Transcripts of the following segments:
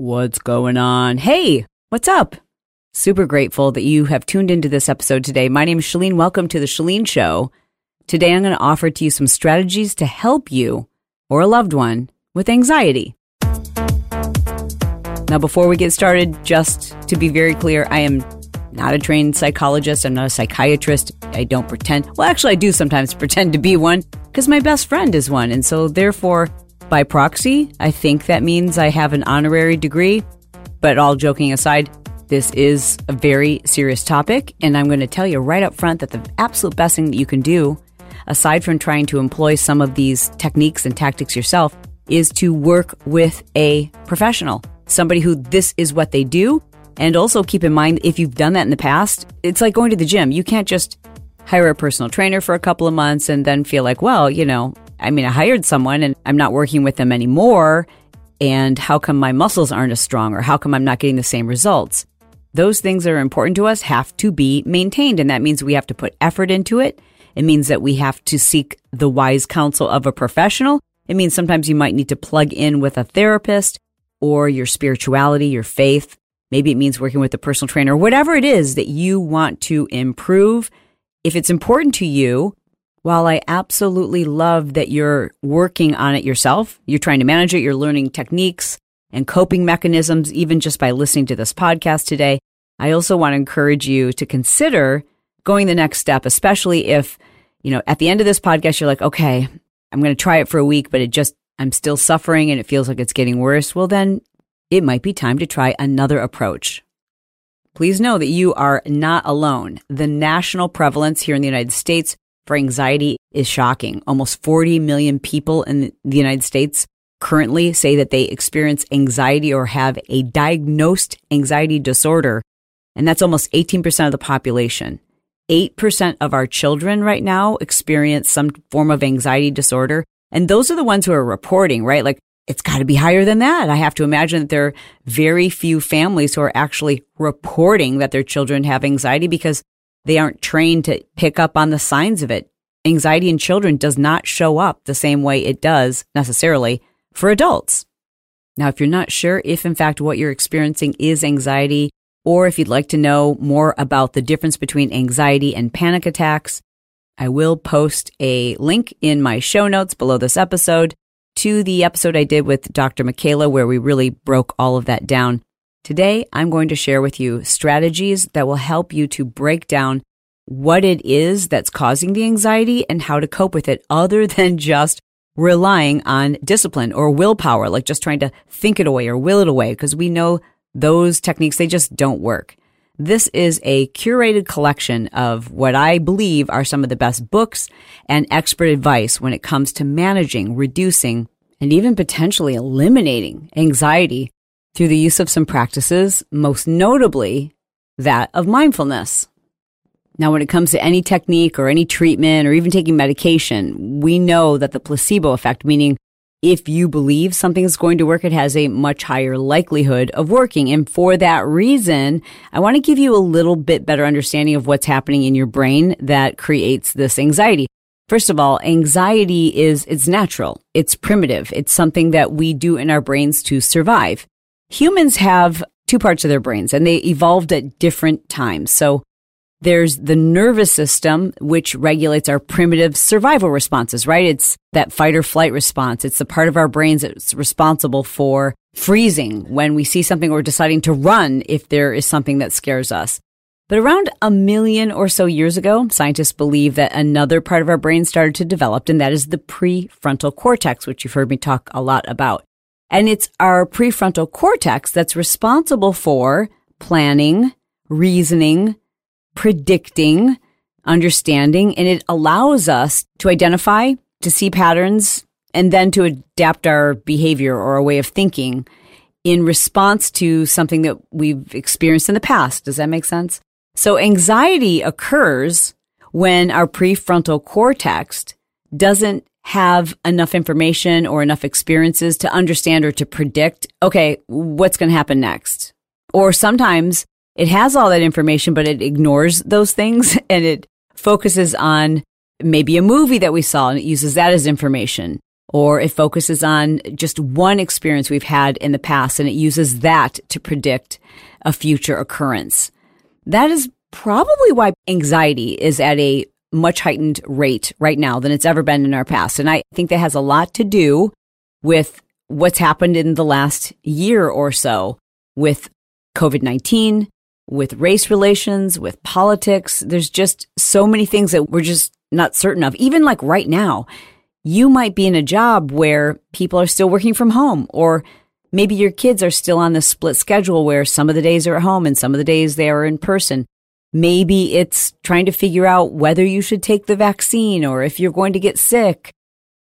What's going on? Hey, what's up? Super grateful that you have tuned into this episode today. My name is Chalene. Welcome to the Chalene Show. Today I'm going to offer to you some strategies to help you or a loved one with anxiety. Now, before we get started, just to be very clear, I am not a trained psychologist. I'm not a psychiatrist. I don't pretend. Well, actually, I do sometimes pretend to be one because my best friend is one. And so, therefore, by proxy. I think that means I have an honorary degree. But all joking aside, this is a very serious topic. And I'm going to tell you right up front that the absolute best thing that you can do, aside from trying to employ some of these techniques and tactics yourself, is to work with a professional, somebody who this is what they do. And also keep in mind, if you've done that in the past, it's like going to the gym. You can't just hire a personal trainer for a couple of months and then feel like, well, you know, I mean, I hired someone and I'm not working with them anymore. And how come my muscles aren't as strong or how come I'm not getting the same results? Those things that are important to us have to be maintained. And that means we have to put effort into it. It means that we have to seek the wise counsel of a professional. It means sometimes you might need to plug in with a therapist or your spirituality, your faith. Maybe it means working with a personal trainer, whatever it is that you want to improve. If it's important to you, while I absolutely love that you're working on it yourself, you're trying to manage it, you're learning techniques and coping mechanisms, even just by listening to this podcast today, I also want to encourage you to consider going the next step, especially if, you know, at the end of this podcast, you're like, okay, I'm going to try it for a week, but it just, I'm still suffering and it feels like it's getting worse. Well, then it might be time to try another approach. Please know that you are not alone. The national prevalence here in the United States for anxiety is shocking. Almost 40 million people in the United States currently say that they experience anxiety or have a diagnosed anxiety disorder. And that's almost 18% of the population. 8% of our children right now experience some form of anxiety disorder. And those are the ones who are reporting, right? Like it's got to be higher than that. I have to imagine that there are very few families who are actually reporting that their children have anxiety because they aren't trained to pick up on the signs of it. Anxiety in children does not show up the same way it does necessarily for adults. Now, if you're not sure if in fact what you're experiencing is anxiety, or if you'd like to know more about the difference between anxiety and panic attacks, I will post a link in my show notes below this episode to the episode I did with Dr. Mcayla, where we really broke all of that down. Today, I'm going to share with you strategies that will help you to break down what it is that's causing the anxiety and how to cope with it other than just relying on discipline or willpower, like just trying to think it away or will it away, because we know those techniques, they just don't work. This is a curated collection of what I believe are some of the best books and expert advice when it comes to managing, reducing, and even potentially eliminating anxiety through the use of some practices, most notably that of mindfulness. Now, when it comes to any technique or any treatment or even taking medication, we know that the placebo effect, meaning if you believe something is going to work, it has a much higher likelihood of working. And for that reason, I want to give you a little bit better understanding of what's happening in your brain that creates this anxiety. First of all, anxiety is, it's natural. It's primitive. It's something that we do in our brains to survive humans have two parts of their brains and they evolved at different times. So there's the nervous system, which regulates our primitive survival responses, right? It's that fight or flight response. It's the part of our brains that's responsible for freezing when we see something or deciding to run if there is something that scares us. But around a million or so years ago, scientists believe that another part of our brain started to develop, and that is the prefrontal cortex, which you've heard me talk a lot about. And it's our prefrontal cortex that's responsible for planning, reasoning, predicting, understanding, and it allows us to identify, to see patterns, and then to adapt our behavior or our way of thinking in response to something that we've experienced in the past. Does that make sense? So anxiety occurs when our prefrontal cortex doesn't have enough information or enough experiences to understand or to predict, okay, what's going to happen next? Or sometimes it has all that information, but it ignores those things and it focuses on maybe a movie that we saw and it uses that as information. Or it focuses on just one experience we've had in the past and it uses that to predict a future occurrence. That is probably why anxiety is at a much heightened rate right now than it's ever been in our past. And I think that has a lot to do with what's happened in the last year or so with COVID 19, with race relations, with politics. There's just so many things that we're just not certain of. Even like right now, you might be in a job where people are still working from home or maybe your kids are still on the split schedule where some of the days are at home and some of the days they are in person. Maybe it's trying to figure out whether you should take the vaccine or if you're going to get sick.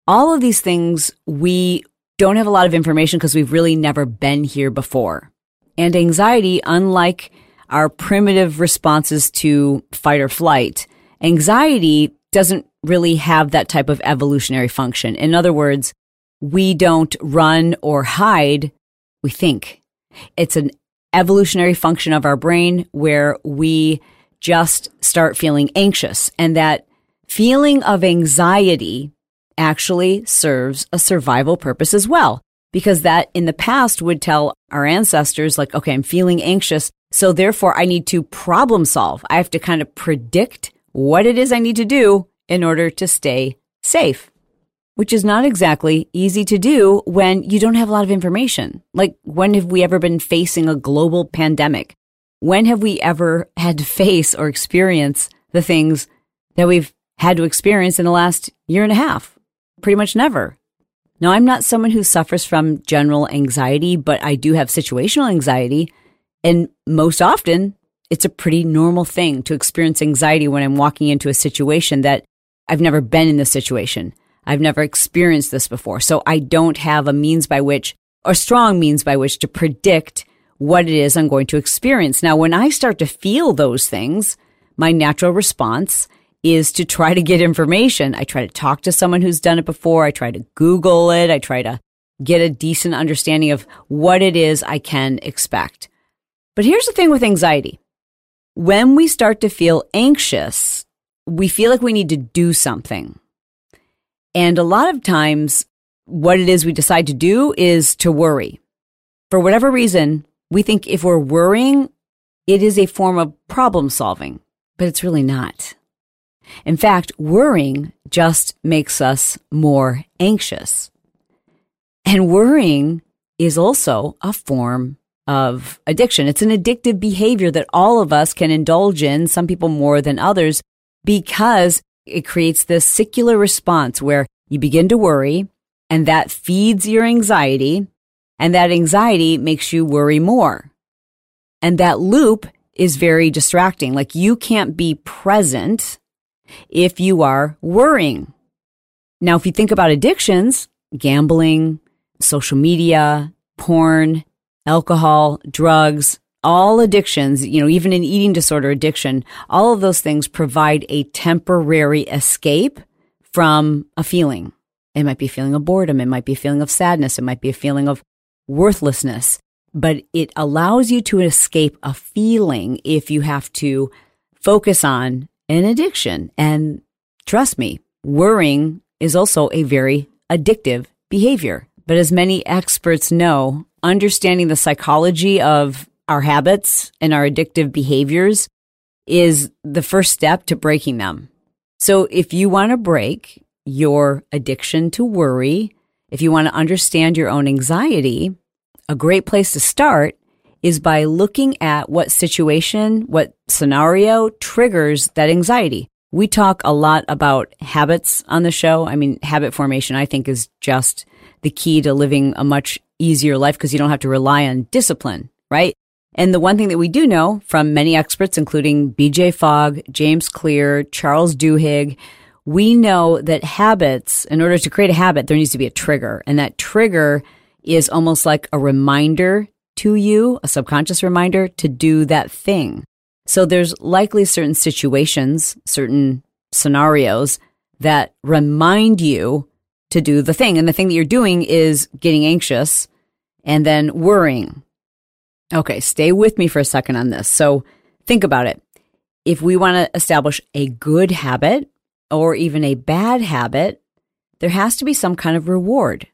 All of these things we don't have a lot of information because we've really never been here before. And anxiety, unlike our primitive responses to fight or flight, anxiety doesn't really have that type of evolutionary function. In other words, we don't run or hide, we think. It's an evolutionary function of our brain where we just start feeling anxious. And that feeling of anxiety actually serves a survival purpose as well. Because that in the past would tell our ancestors, like, okay, I'm feeling anxious. So therefore I need to problem solve. I have to kind of predict what it is I need to do in order to stay safe, which is not exactly easy to do when you don't have a lot of information. Like, when have we ever been facing a global pandemic? When have we ever had to face or experience the things that we've had to experience in the last year and a half? Pretty much never. Now, I'm not someone who suffers from general anxiety, but I do have situational anxiety. And most often, it's a pretty normal thing to experience anxiety when I'm walking into a situation that I've never been in this situation. I've never experienced this before. So I don't have a means by which, or strong means by which to predict what it is I'm going to experience. Now, when I start to feel those things, my natural response is to try to get information. I try to talk to someone who's done it before. I try to Google it. I try to get a decent understanding of what it is I can expect. But here's the thing with anxiety. When we start to feel anxious, we feel like we need to do something. And a lot of times, what it is we decide to do is to worry. For whatever reason, we think if we're worrying, it is a form of problem solving, but it's really not. In fact, worrying just makes us more anxious. And worrying is also a form of addiction. It's an addictive behavior that all of us can indulge in, some people more than others, because it creates this secular response where you begin to worry and that feeds your anxiety and that anxiety makes you worry more. And that loop is very distracting. Like you can't be present if you are worrying. Now, if you think about addictions, gambling, social media, porn, alcohol, drugs, all addictions, you know, even an eating disorder addiction, all of those things provide a temporary escape from a feeling. It might be a feeling of boredom. It might be a feeling of sadness. It might be a feeling of worthlessness, but it allows you to escape a feeling if you have to focus on an addiction. And trust me, worrying is also a very addictive behavior. But as many experts know, understanding the psychology of our habits and our addictive behaviors is the first step to breaking them. So if you want to break your addiction to worry, if you want to understand your own anxiety, a great place to start is by looking at what situation, what scenario triggers that anxiety. We talk a lot about habits on the show. I mean, habit formation, I think, is just the key to living a much easier life because you don't have to rely on discipline, right? And the one thing that we do know from many experts, including BJ Fogg, James Clear, Charles Duhigg, we know that habits, in order to create a habit, there needs to be a trigger. And that trigger is almost like a reminder to you, a subconscious reminder to do that thing. So there's likely certain situations, certain scenarios that remind you to do the thing. And the thing that you're doing is getting anxious and then worrying. Okay, stay with me for a second on this. So think about it. If we want to establish a good habit or even a bad habit, there has to be some kind of reward.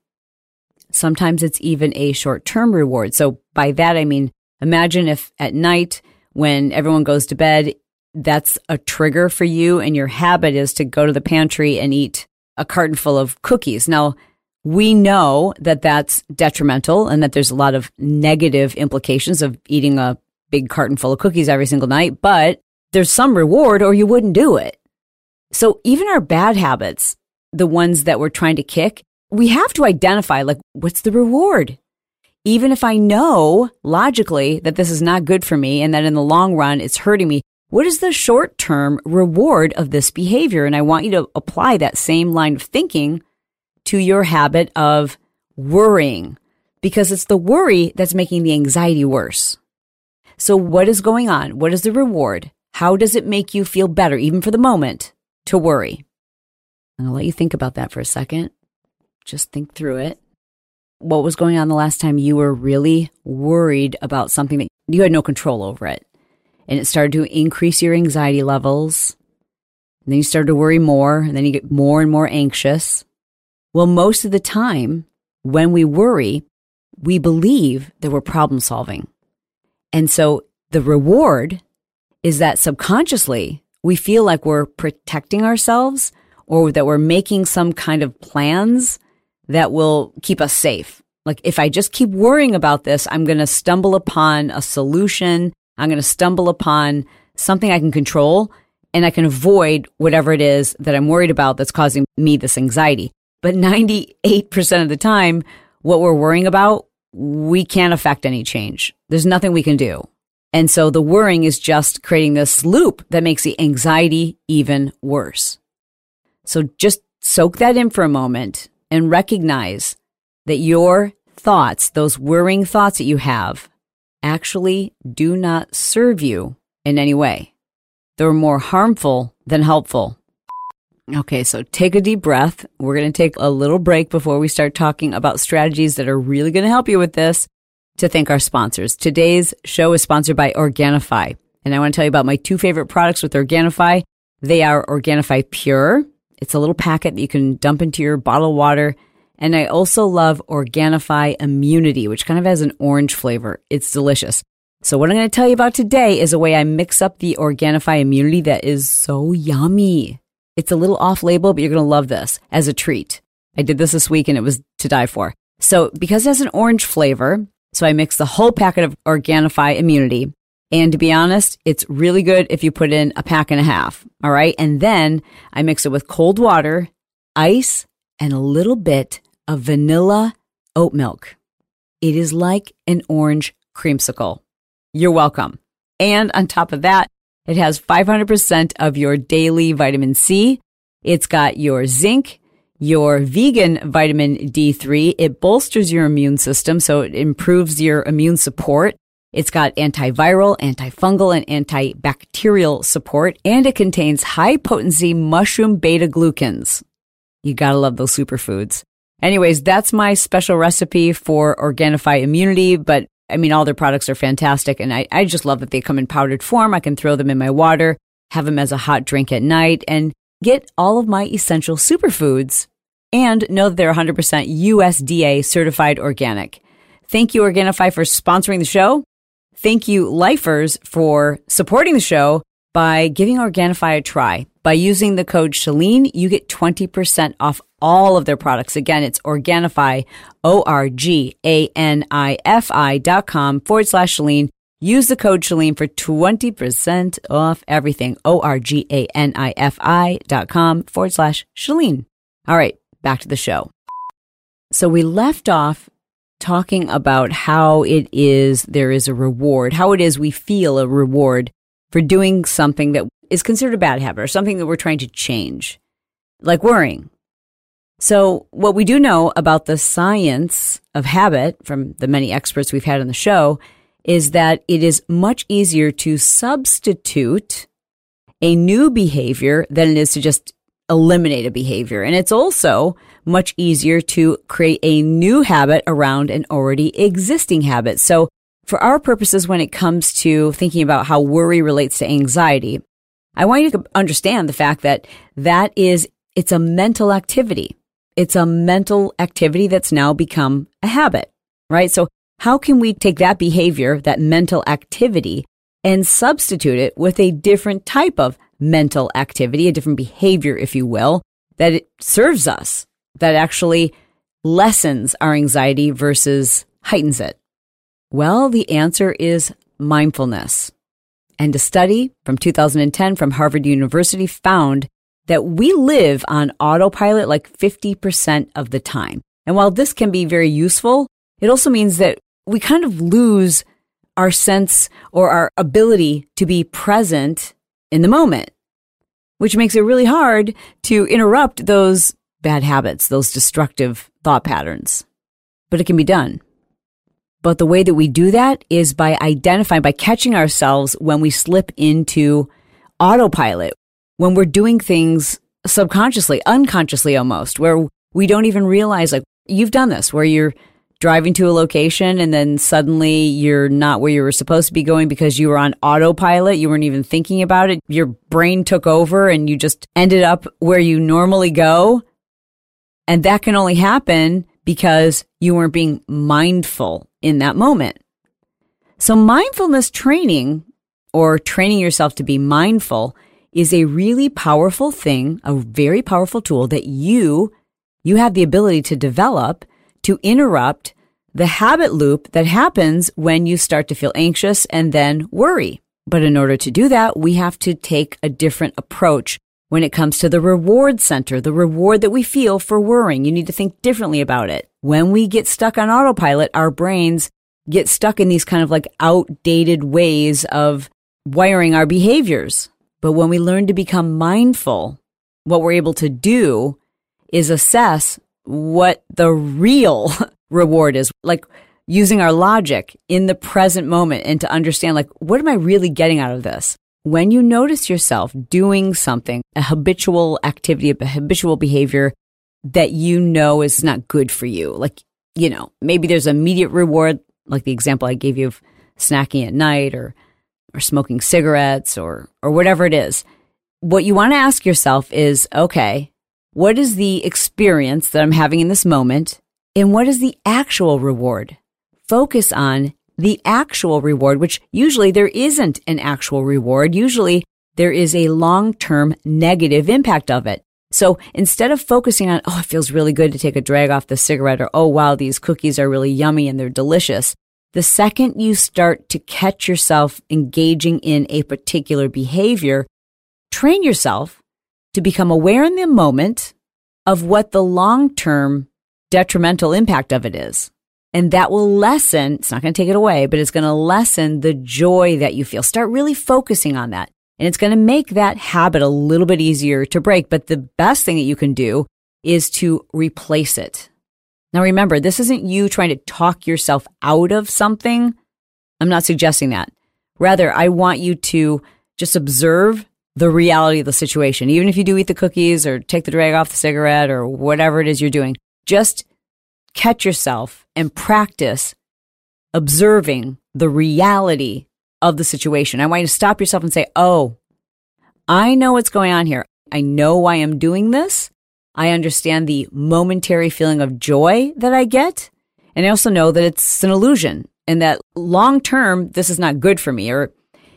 Sometimes it's even a short term reward. So by that, I mean, imagine if at night when everyone goes to bed, that's a trigger for you and your habit is to go to the pantry and eat a carton full of cookies. Now, we know that that's detrimental and that there's a lot of negative implications of eating a big carton full of cookies every single night, but there's some reward or you wouldn't do it. So even our bad habits, the ones that we're trying to kick, we have to identify like, what's the reward? Even if I know logically that this is not good for me and that in the long run it's hurting me, what is the short term reward of this behavior? And I want you to apply that same line of thinking to your habit of worrying because it's the worry that's making the anxiety worse. So what is going on? What is the reward? How does it make you feel better, even for the moment, to worry? I'm going to let you think about that for a second. Just think through it. What was going on the last time you were really worried about something that you had no control over it? And it started to increase your anxiety levels. And then you started to worry more, and then you get more and more anxious. Well, most of the time, when we worry, we believe that we're problem solving. And so the reward is that subconsciously we feel like we're protecting ourselves or that we're making some kind of plans that will keep us safe. Like if I just keep worrying about this, I'm going to stumble upon a solution. I'm going to stumble upon something I can control and I can avoid whatever it is that I'm worried about that's causing me this anxiety. But 98% of the time, what we're worrying about, we can't affect any change. There's nothing we can do. And so the worrying is just creating this loop that makes the anxiety even worse. So just soak that in for a moment and recognize that your thoughts, those worrying thoughts that you have, actually do not serve you in any way. They're more harmful than helpful. Okay, so take a deep breath. We're going to take a little break before we start talking about strategies that are really going to help you with this to thank our sponsors. Today's show is sponsored by Organifi. And I want to tell you about my two favorite products with Organifi. They are Organifi Pure. It's a little packet that you can dump into your bottle of water. And I also love Organifi Immunity, which kind of has an orange flavor. It's delicious. So what I'm going to tell you about today is a way I mix up the Organifi Immunity that is so yummy. It's a little off label, but you're going to love this as a treat. I did this this week and it was to die for. So because it has an orange flavor, so I mix the whole packet of Organifi Immunity. And to be honest, it's really good if you put in a pack and a half. All right. And then I mix it with cold water, ice, and a little bit of vanilla oat milk. It is like an orange creamsicle. You're welcome. And on top of that, it has 500% of your daily vitamin C. It's got your zinc, your vegan vitamin D3. It bolsters your immune system, so it improves your immune support. It's got antiviral, antifungal, and antibacterial support, and it contains high potency mushroom beta glucans. You gotta love those superfoods. Anyways, that's my special recipe for Organifi Immunity, but I mean, all their products are fantastic, and I, I just love that they come in powdered form. I can throw them in my water, have them as a hot drink at night, and get all of my essential superfoods and know that they're 100% USDA certified organic. Thank you, Organifi, for sponsoring the show. Thank you, Lifers, for supporting the show by giving Organifi a try. By using the code Chalene, you get 20% off all of their products. Again, it's Organifi, O-R-G-A-N-I-F-I dot com forward slash Chalene. Use the code Chalene for 20% off everything. O-R-G-A-N-I-F-I dot com forward slash Chalene. All right back to the show. So we left off talking about how it is there is a reward, how it is we feel a reward for doing something that is considered a bad habit or something that we're trying to change, like worrying. So, what we do know about the science of habit from the many experts we've had on the show is that it is much easier to substitute a new behavior than it is to just eliminate a behavior. And it's also much easier to create a new habit around an already existing habit. So for our purposes, when it comes to thinking about how worry relates to anxiety, I want you to understand the fact that that is, it's a mental activity. It's a mental activity that's now become a habit, right? So how can we take that behavior, that mental activity, and substitute it with a different type of mental activity, a different behavior, if you will, that it serves us, that actually lessens our anxiety versus heightens it? Well, the answer is mindfulness. And a study from 2010 from Harvard University found that we live on autopilot like 50% of the time. And while this can be very useful, it also means that we kind of lose our sense or our ability to be present in the moment, which makes it really hard to interrupt those bad habits, those destructive thought patterns. But it can be done. But the way that we do that is by identifying, by catching ourselves when we slip into autopilot, when we're doing things subconsciously, unconsciously almost, where we don't even realize, like, you've done this, where you're driving to a location and then suddenly you're not where you were supposed to be going because you were on autopilot. You weren't even thinking about it. Your brain took over and you just ended up where you normally go. And that can only happen because you weren't being mindful in that moment. So mindfulness training or training yourself to be mindful is a really powerful thing, a very powerful tool that you, you have the ability to develop to interrupt the habit loop that happens when you start to feel anxious and then worry. But in order to do that, we have to take a different approach when it comes to the reward center, the reward that we feel for worrying. You need to think differently about it. When we get stuck on autopilot, our brains get stuck in these kind of like outdated ways of wiring our behaviors. But when we learn to become mindful, what we're able to do is assess what the real reward is. Like using our logic in the present moment and to understand, like, what am I really getting out of this? When you notice yourself doing something, a habitual activity, a habitual behavior that you know is not good for you, like, you know, maybe there's immediate reward, like the example I gave you of snacking at night or, or smoking cigarettes or, or whatever it is. What you want to ask yourself is, okay, what is the experience that I'm having in this moment? And what is the actual reward? Focus on the actual reward, which usually there isn't an actual reward. Usually there is a long-term negative impact of it. So instead of focusing on, oh, it feels really good to take a drag off the cigarette or, oh, wow, these cookies are really yummy and they're delicious. The second you start to catch yourself engaging in a particular behavior, train yourself to become aware in the moment of what the long term detrimental impact of it is. And that will lessen, it's not going to take it away, but it's going to lessen the joy that you feel. Start really focusing on that. And it's going to make that habit a little bit easier to break. But the best thing that you can do is to replace it. Now remember, this isn't you trying to talk yourself out of something. I'm not suggesting that. Rather, I want you to just observe the reality of the situation. Even if you do eat the cookies or take the drag off the cigarette or whatever it is you're doing, just catch yourself and practice observing the reality of the situation. I want you to stop yourself and say, Oh, I know what's going on here. I know why I'm doing this. I understand the momentary feeling of joy that I get. And I also know that it's an illusion and that long term, this is not good for me. Or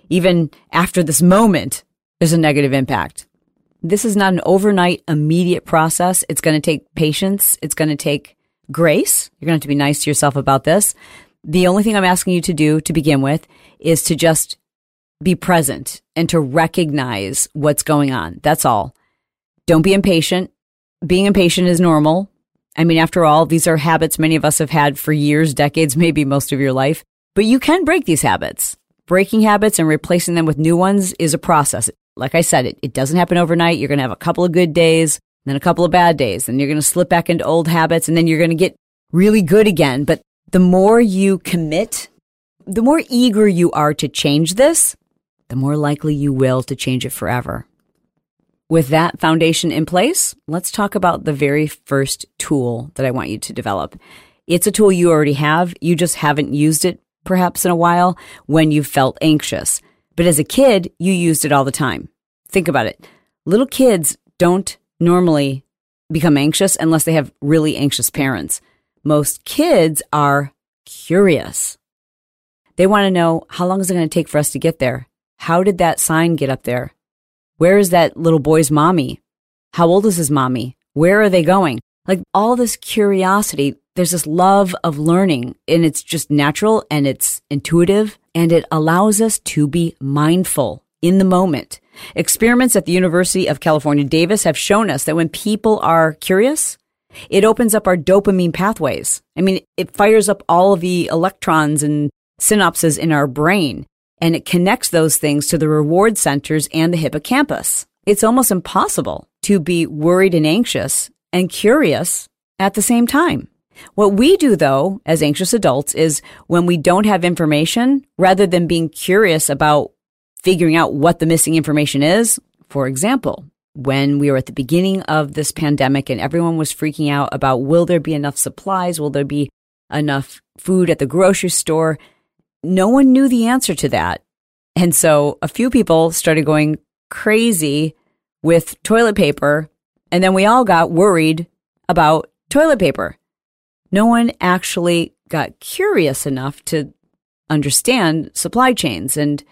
even after this moment, there's a negative impact. This is not an overnight, immediate process. It's going to take patience. It's going to take grace. You're going to have to be nice to yourself about this. The only thing I'm asking you to do to begin with is to just be present and to recognize what's going on. That's all. Don't be impatient. Being impatient is normal. I mean, after all, these are habits many of us have had for years, decades, maybe most of your life, but you can break these habits. Breaking habits and replacing them with new ones is a process like I said, it, it doesn't happen overnight. You're going to have a couple of good days then a couple of bad days, and you're going to slip back into old habits, and then you're going to get really good again. But the more you commit, the more eager you are to change this, the more likely you will to change it forever. With that foundation in place, let's talk about the very first tool that I want you to develop. It's a tool you already have. You just haven't used it perhaps in a while when you felt anxious. But as a kid, you used it all the time. Think about it. Little kids don't normally become anxious unless they have really anxious parents. Most kids are curious. They want to know how long is it going to take for us to get there? How did that sign get up there? Where is that little boy's mommy? How old is his mommy? Where are they going? Like all this curiosity, there's this love of learning and it's just natural and it's intuitive and it allows us to be mindful in the moment. Experiments at the University of California, Davis have shown us that when people are curious, it opens up our dopamine pathways. I mean, it fires up all of the electrons and synapses in our brain and it connects those things to the reward centers and the hippocampus. It's almost impossible to be worried and anxious and curious at the same time. What we do though, as anxious adults, is when we don't have information, rather than being curious about figuring out what the missing information is, for example, when we were at the beginning of this pandemic and everyone was freaking out about will there be enough supplies? Will there be enough food at the grocery store? No one knew the answer to that. And so a few people started going crazy with toilet paper. And then we all got worried about toilet paper. No one actually got curious enough to understand supply chains and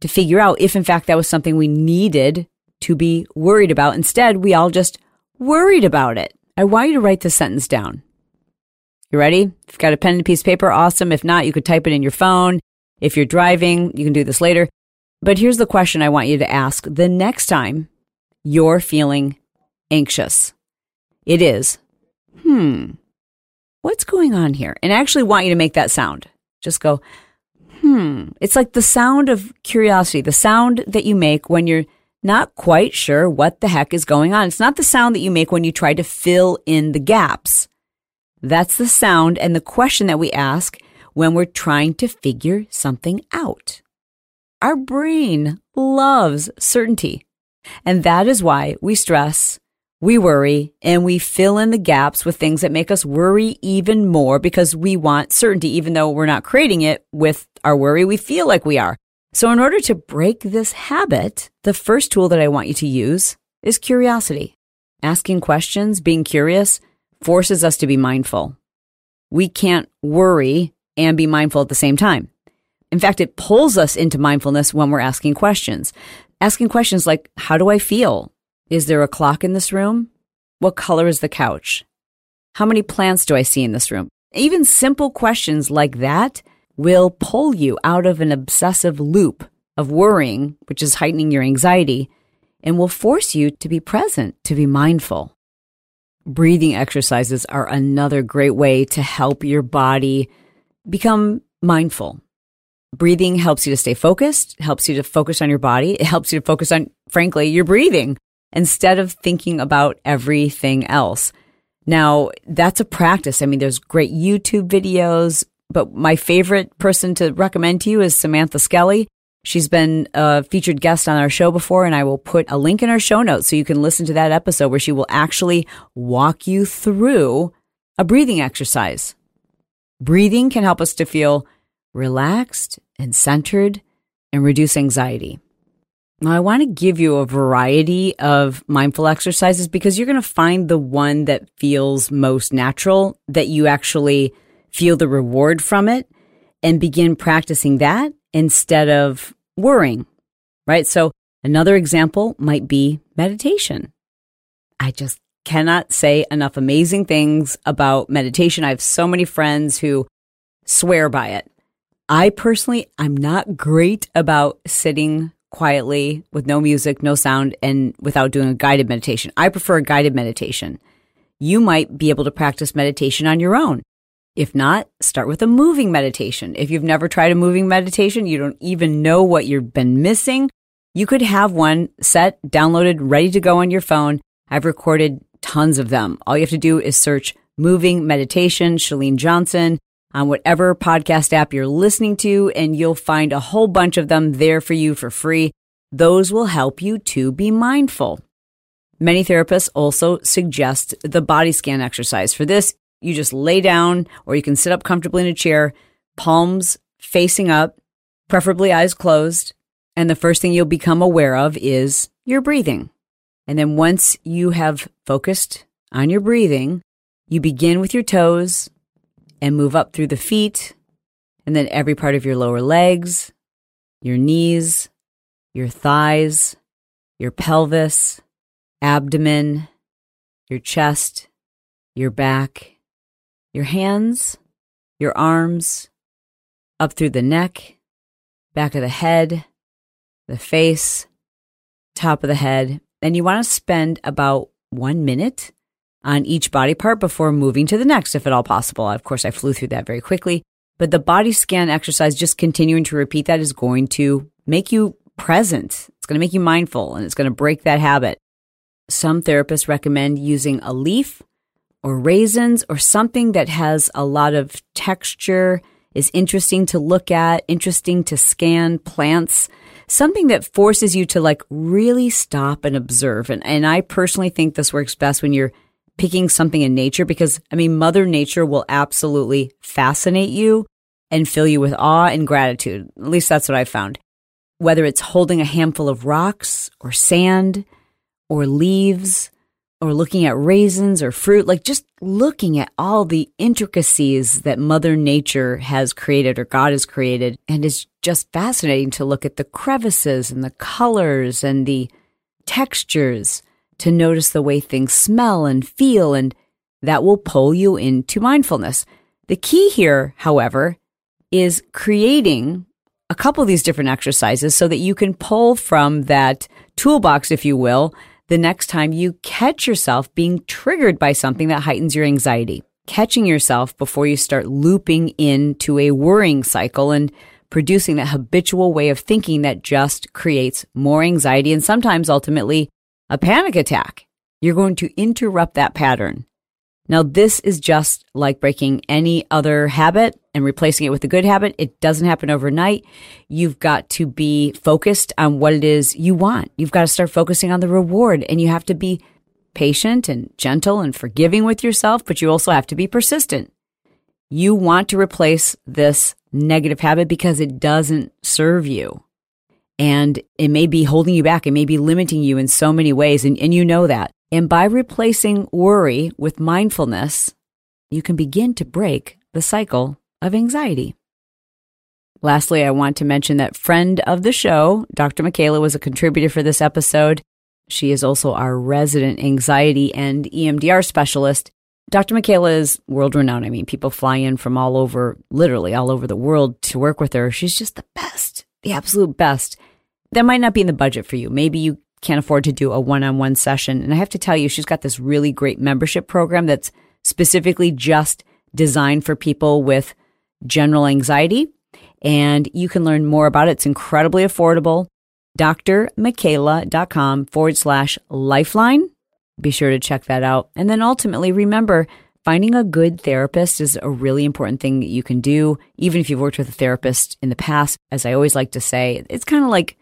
to figure out if, in fact, that was something we needed to be worried about. Instead, we all just worried about it. I want you to write this sentence down. You ready? If you've got a pen and a piece of paper, awesome. If not, you could type it in your phone. If you're driving, you can do this later. But here's the question I want you to ask the next time you're feeling anxious. It is, hmm, what's going on here? And I actually want you to make that sound. Just go, hmm. It's like the sound of curiosity, the sound that you make when you're not quite sure what the heck is going on. It's not the sound that you make when you try to fill in the gaps. That's the sound and the question that we ask when we're trying to figure something out. Our brain loves certainty. And that is why we stress, we worry, and we fill in the gaps with things that make us worry even more because we want certainty, even though we're not creating it with our worry. We feel like we are. So, in order to break this habit, the first tool that I want you to use is curiosity. Asking questions, being curious, forces us to be mindful. We can't worry and be mindful at the same time. In fact, it pulls us into mindfulness when we're asking questions. Asking questions like, How do I feel? Is there a clock in this room? What color is the couch? How many plants do I see in this room? Even simple questions like that will pull you out of an obsessive loop of worrying, which is heightening your anxiety, and will force you to be present, to be mindful. Breathing exercises are another great way to help your body become mindful. Breathing helps you to stay focused, helps you to focus on your body. It helps you to focus on, frankly, your breathing instead of thinking about everything else. Now, that's a practice. I mean, there's great YouTube videos, but my favorite person to recommend to you is Samantha Skelly. She's been a featured guest on our show before, and I will put a link in our show notes so you can listen to that episode where she will actually walk you through a breathing exercise. Breathing can help us to feel relaxed and centered and reduce anxiety. Now, I want to give you a variety of mindful exercises because you're going to find the one that feels most natural, that you actually feel the reward from it and begin practicing that instead of worrying, right? So another example might be meditation. I just cannot say enough amazing things about meditation. I have so many friends who swear by it. I personally, I'm not great about sitting quietly with no music, no sound, and without doing a guided meditation. I prefer a guided meditation. You might be able to practice meditation on your own. If not, start with a moving meditation. If you've never tried a moving meditation, you don't even know what you've been missing. You could have one set, downloaded, ready to go on your phone I've recorded tons of them. All you have to do is search moving meditation, Chalene Johnson on whatever podcast app you're listening to, and you'll find a whole bunch of them there for you for free. Those will help you to be mindful. Many therapists also suggest the body scan exercise. For this, you just lay down or you can sit up comfortably in a chair, palms facing up, preferably eyes closed. And the first thing you'll become aware of is your breathing. And then once you have focused on your breathing, you begin with your toes and move up through the feet and then every part of your lower legs, your knees, your thighs, your pelvis, abdomen, your chest, your back, your hands, your arms, up through the neck, back of the head, the face, top of the head. And you want to spend about one minute on each body part before moving to the next, if at all possible. Of course, I flew through that very quickly, but the body scan exercise, just continuing to repeat that is going to make you present. It's going to make you mindful and it's going to break that habit. Some therapists recommend using a leaf or raisins or something that has a lot of texture, is interesting to look at, interesting to scan, plants, something that forces you to like really stop and observe. And, and I personally think this works best when you're picking something in nature because I mean, Mother Nature will absolutely fascinate you and fill you with awe and gratitude. At least that's what I found. Whether it's holding a handful of rocks or sand, or leaves or looking at raisins or fruit, like just looking at all the intricacies that Mother Nature has created or God has created. And it's just fascinating to look at the crevices and the colors and the textures to notice the way things smell and feel. And that will pull you into mindfulness. The key here, however, is creating a couple of these different exercises so that you can pull from that toolbox, if you will, the next time you catch yourself being triggered by something that heightens your anxiety. Catching yourself before you start looping into a worrying cycle and producing that habitual way of thinking that just creates more anxiety and sometimes ultimately a panic attack. You're going to interrupt that pattern. Now, this is just like breaking any other habit and replacing it with a good habit. It doesn't happen overnight. You've got to be focused on what it is you want. You've got to start focusing on the reward and you have to be patient and gentle and forgiving with yourself, but you also have to be persistent. You want to replace this negative habit because it doesn't serve you. And it may be holding you back. It may be limiting you in so many ways. And, and you know that. And by replacing worry with mindfulness, you can begin to break the cycle of anxiety. Lastly, I want to mention that friend of the show, Dr. Mcayla, was a contributor for this episode. She is also our resident anxiety and EMDR specialist. Dr. Mcayla is world renowned. I mean, people fly in from all over, literally all over the world to work with her. She's just the best, the absolute best. That might not be in the budget for you. Maybe you can't afford to do a one on one session. And I have to tell you, she's got this really great membership program that's specifically just designed for people with general anxiety. And you can learn more about it. It's incredibly affordable. drmcayla.com forward slash lifeline. Be sure to check that out. And then ultimately, remember, finding a good therapist is a really important thing that you can do, even if you've worked with a therapist in the past. As I always like to say, it's kind of like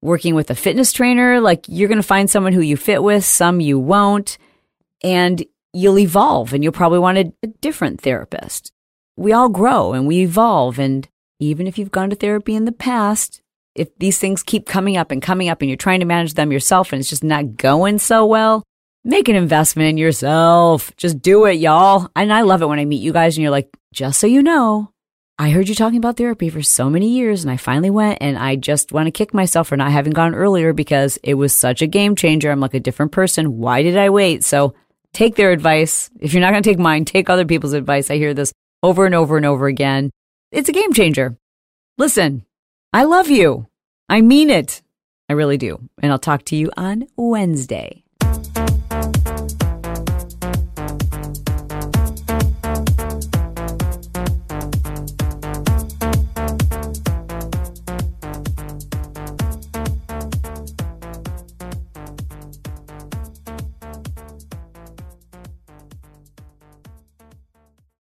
working with a fitness trainer. Like you're going to find someone who you fit with, some you won't, and you'll evolve and you'll probably want a, different therapist. We all grow and we evolve. And even if you've gone to therapy in the past, if these things keep coming up and coming up and you're trying to manage them yourself and it's just not going so well, make an investment in yourself. Just do it, y'all. And I love it when I meet you guys and you're like, just so you know, I heard you talking about therapy for so many years and I finally went and I just want to kick myself for not having gone earlier because it was such a game changer. I'm like a different person. Why did I wait? So take their advice. If you're not going to take mine, take other people's advice. I hear this over and over and over again. It's a game changer. Listen, I love you. I mean it. I really do. And I'll talk to you on Wednesday.